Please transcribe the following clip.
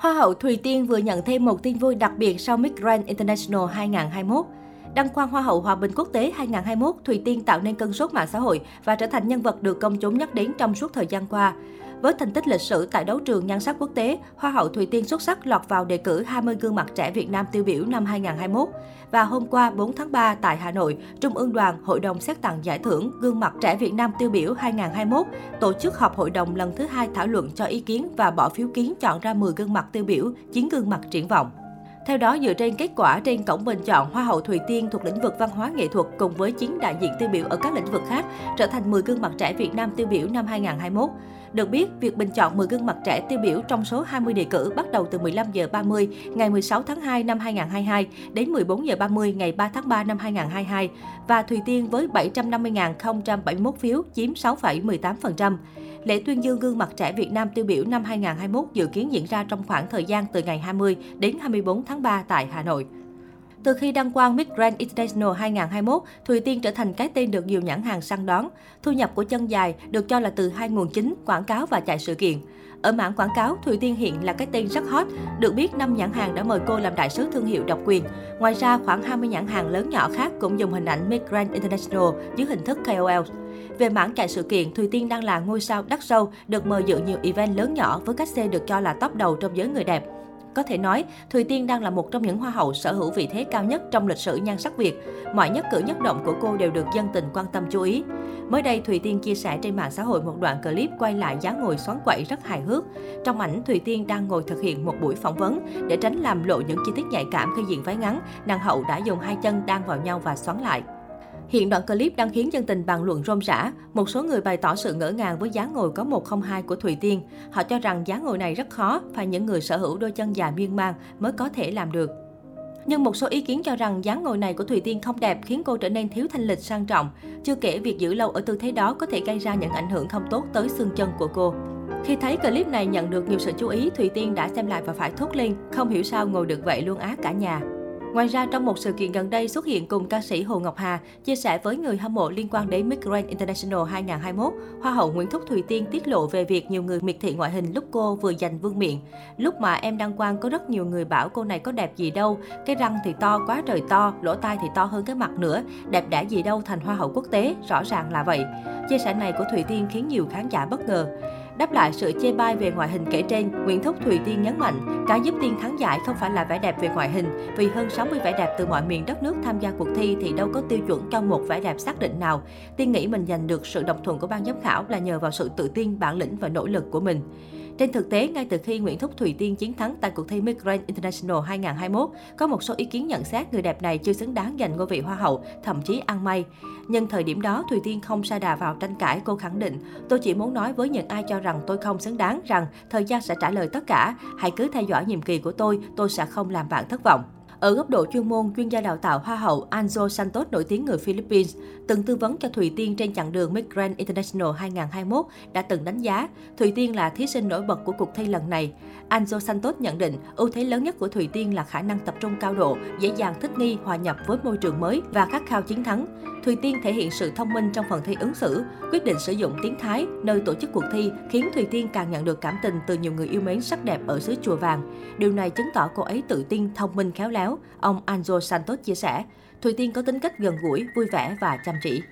Hoa hậu Thùy Tiên vừa nhận thêm một tin vui đặc biệt sau Miss Grand International 2021. Đăng quang Hoa hậu Hòa bình quốc tế 2021, Thùy Tiên tạo nên cơn sốt mạng xã hội và trở thành nhân vật được công chúng nhắc đến trong suốt thời gian qua. Với thành tích lịch sử tại đấu trường nhan sắc quốc tế, Hoa hậu Thùy Tiên xuất sắc lọt vào đề cử 20 gương mặt trẻ Việt Nam tiêu biểu năm 2021. Và hôm qua 4 tháng 3 tại Hà Nội, Trung ương đoàn Hội đồng xét tặng giải thưởng Gương mặt trẻ Việt Nam tiêu biểu 2021 tổ chức họp hội đồng lần thứ hai thảo luận cho ý kiến và bỏ phiếu kiến chọn ra 10 gương mặt tiêu biểu, 9 gương mặt triển vọng. Theo đó, dựa trên kết quả trên cổng bình chọn, Hoa hậu Thùy Tiên thuộc lĩnh vực văn hóa nghệ thuật cùng với 9 đại diện tiêu biểu ở các lĩnh vực khác trở thành 10 gương mặt trẻ Việt Nam tiêu biểu năm 2021. Được biết, việc bình chọn 10 gương mặt trẻ tiêu biểu trong số 20 đề cử bắt đầu từ 15 giờ 30 ngày 16 tháng 2 năm 2022 đến 14 giờ 30 ngày 3 tháng 3 năm 2022 và Thùy Tiên với 750.071 phiếu chiếm 6,18%. Lễ tuyên dương gương mặt trẻ Việt Nam tiêu biểu năm 2021 dự kiến diễn ra trong khoảng thời gian từ ngày 20 đến 24 tháng 3 tại Hà Nội. Từ khi đăng quang Miss Grand International 2021, Thùy Tiên trở thành cái tên được nhiều nhãn hàng săn đón. Thu nhập của chân dài được cho là từ hai nguồn chính, quảng cáo và chạy sự kiện. Ở mảng quảng cáo, Thùy Tiên hiện là cái tên rất hot. Được biết, năm nhãn hàng đã mời cô làm đại sứ thương hiệu độc quyền. Ngoài ra, khoảng 20 nhãn hàng lớn nhỏ khác cũng dùng hình ảnh Miss Grand International dưới hình thức KOL. Về mảng chạy sự kiện, Thùy Tiên đang là ngôi sao đắt sâu, được mời dự nhiều event lớn nhỏ với các xe được cho là top đầu trong giới người đẹp. Có thể nói, Thùy Tiên đang là một trong những hoa hậu sở hữu vị thế cao nhất trong lịch sử nhan sắc Việt. Mọi nhất cử nhất động của cô đều được dân tình quan tâm chú ý. Mới đây, Thùy Tiên chia sẻ trên mạng xã hội một đoạn clip quay lại dáng ngồi xoắn quậy rất hài hước. Trong ảnh, Thùy Tiên đang ngồi thực hiện một buổi phỏng vấn. Để tránh làm lộ những chi tiết nhạy cảm khi diện váy ngắn, nàng hậu đã dùng hai chân đan vào nhau và xoắn lại. Hiện đoạn clip đang khiến dân tình bàn luận rôm rã. Một số người bày tỏ sự ngỡ ngàng với dáng ngồi có 102 của Thùy Tiên. Họ cho rằng dáng ngồi này rất khó, phải những người sở hữu đôi chân dài miên man mới có thể làm được. Nhưng một số ý kiến cho rằng dáng ngồi này của Thùy Tiên không đẹp khiến cô trở nên thiếu thanh lịch sang trọng. Chưa kể việc giữ lâu ở tư thế đó có thể gây ra những ảnh hưởng không tốt tới xương chân của cô. Khi thấy clip này nhận được nhiều sự chú ý, Thùy Tiên đã xem lại và phải thốt lên, không hiểu sao ngồi được vậy luôn á cả nhà. Ngoài ra, trong một sự kiện gần đây xuất hiện cùng ca sĩ Hồ Ngọc Hà, chia sẻ với người hâm mộ liên quan đến Miss Grand International 2021, Hoa hậu Nguyễn Thúc Thùy Tiên tiết lộ về việc nhiều người miệt thị ngoại hình lúc cô vừa giành vương miện. Lúc mà em đăng quang có rất nhiều người bảo cô này có đẹp gì đâu, cái răng thì to quá trời to, lỗ tai thì to hơn cái mặt nữa, đẹp đã gì đâu thành Hoa hậu quốc tế, rõ ràng là vậy. Chia sẻ này của Thùy Tiên khiến nhiều khán giả bất ngờ. Đáp lại sự chê bai về ngoại hình kể trên, Nguyễn Thúc Thùy Tiên nhấn mạnh, cái giúp Tiên thắng giải không phải là vẻ đẹp về ngoại hình, vì hơn 60 vẻ đẹp từ mọi miền đất nước tham gia cuộc thi thì đâu có tiêu chuẩn cho một vẻ đẹp xác định nào. Tiên nghĩ mình giành được sự đồng thuận của ban giám khảo là nhờ vào sự tự tin, bản lĩnh và nỗ lực của mình. Trên thực tế, ngay từ khi Nguyễn Thúc Thùy Tiên chiến thắng tại cuộc thi Miss Grand International 2021, có một số ý kiến nhận xét người đẹp này chưa xứng đáng giành ngôi vị Hoa hậu, thậm chí ăn may. Nhưng thời điểm đó, Thùy Tiên không sa đà vào tranh cãi, cô khẳng định, tôi chỉ muốn nói với những ai cho rằng tôi không xứng đáng rằng thời gian sẽ trả lời tất cả. Hãy cứ theo dõi nhiệm kỳ của tôi, tôi sẽ không làm bạn thất vọng. Ở góc độ chuyên môn, chuyên gia đào tạo Hoa hậu Anjo Santos nổi tiếng người Philippines từng tư vấn cho Thùy Tiên trên chặng đường Miss Grand International 2021 đã từng đánh giá Thùy Tiên là thí sinh nổi bật của cuộc thi lần này. Anjo Santos nhận định ưu thế lớn nhất của Thùy Tiên là khả năng tập trung cao độ, dễ dàng thích nghi, hòa nhập với môi trường mới và khát khao chiến thắng. Thùy Tiên thể hiện sự thông minh trong phần thi ứng xử, quyết định sử dụng tiếng Thái nơi tổ chức cuộc thi khiến Thùy Tiên càng nhận được cảm tình từ nhiều người yêu mến sắc đẹp ở xứ Chùa Vàng. Điều này chứng tỏ cô ấy tự tin, thông minh, khéo léo, ông Anjo Santos chia sẻ. Thùy Tiên có tính cách gần gũi, vui vẻ và chăm chỉ.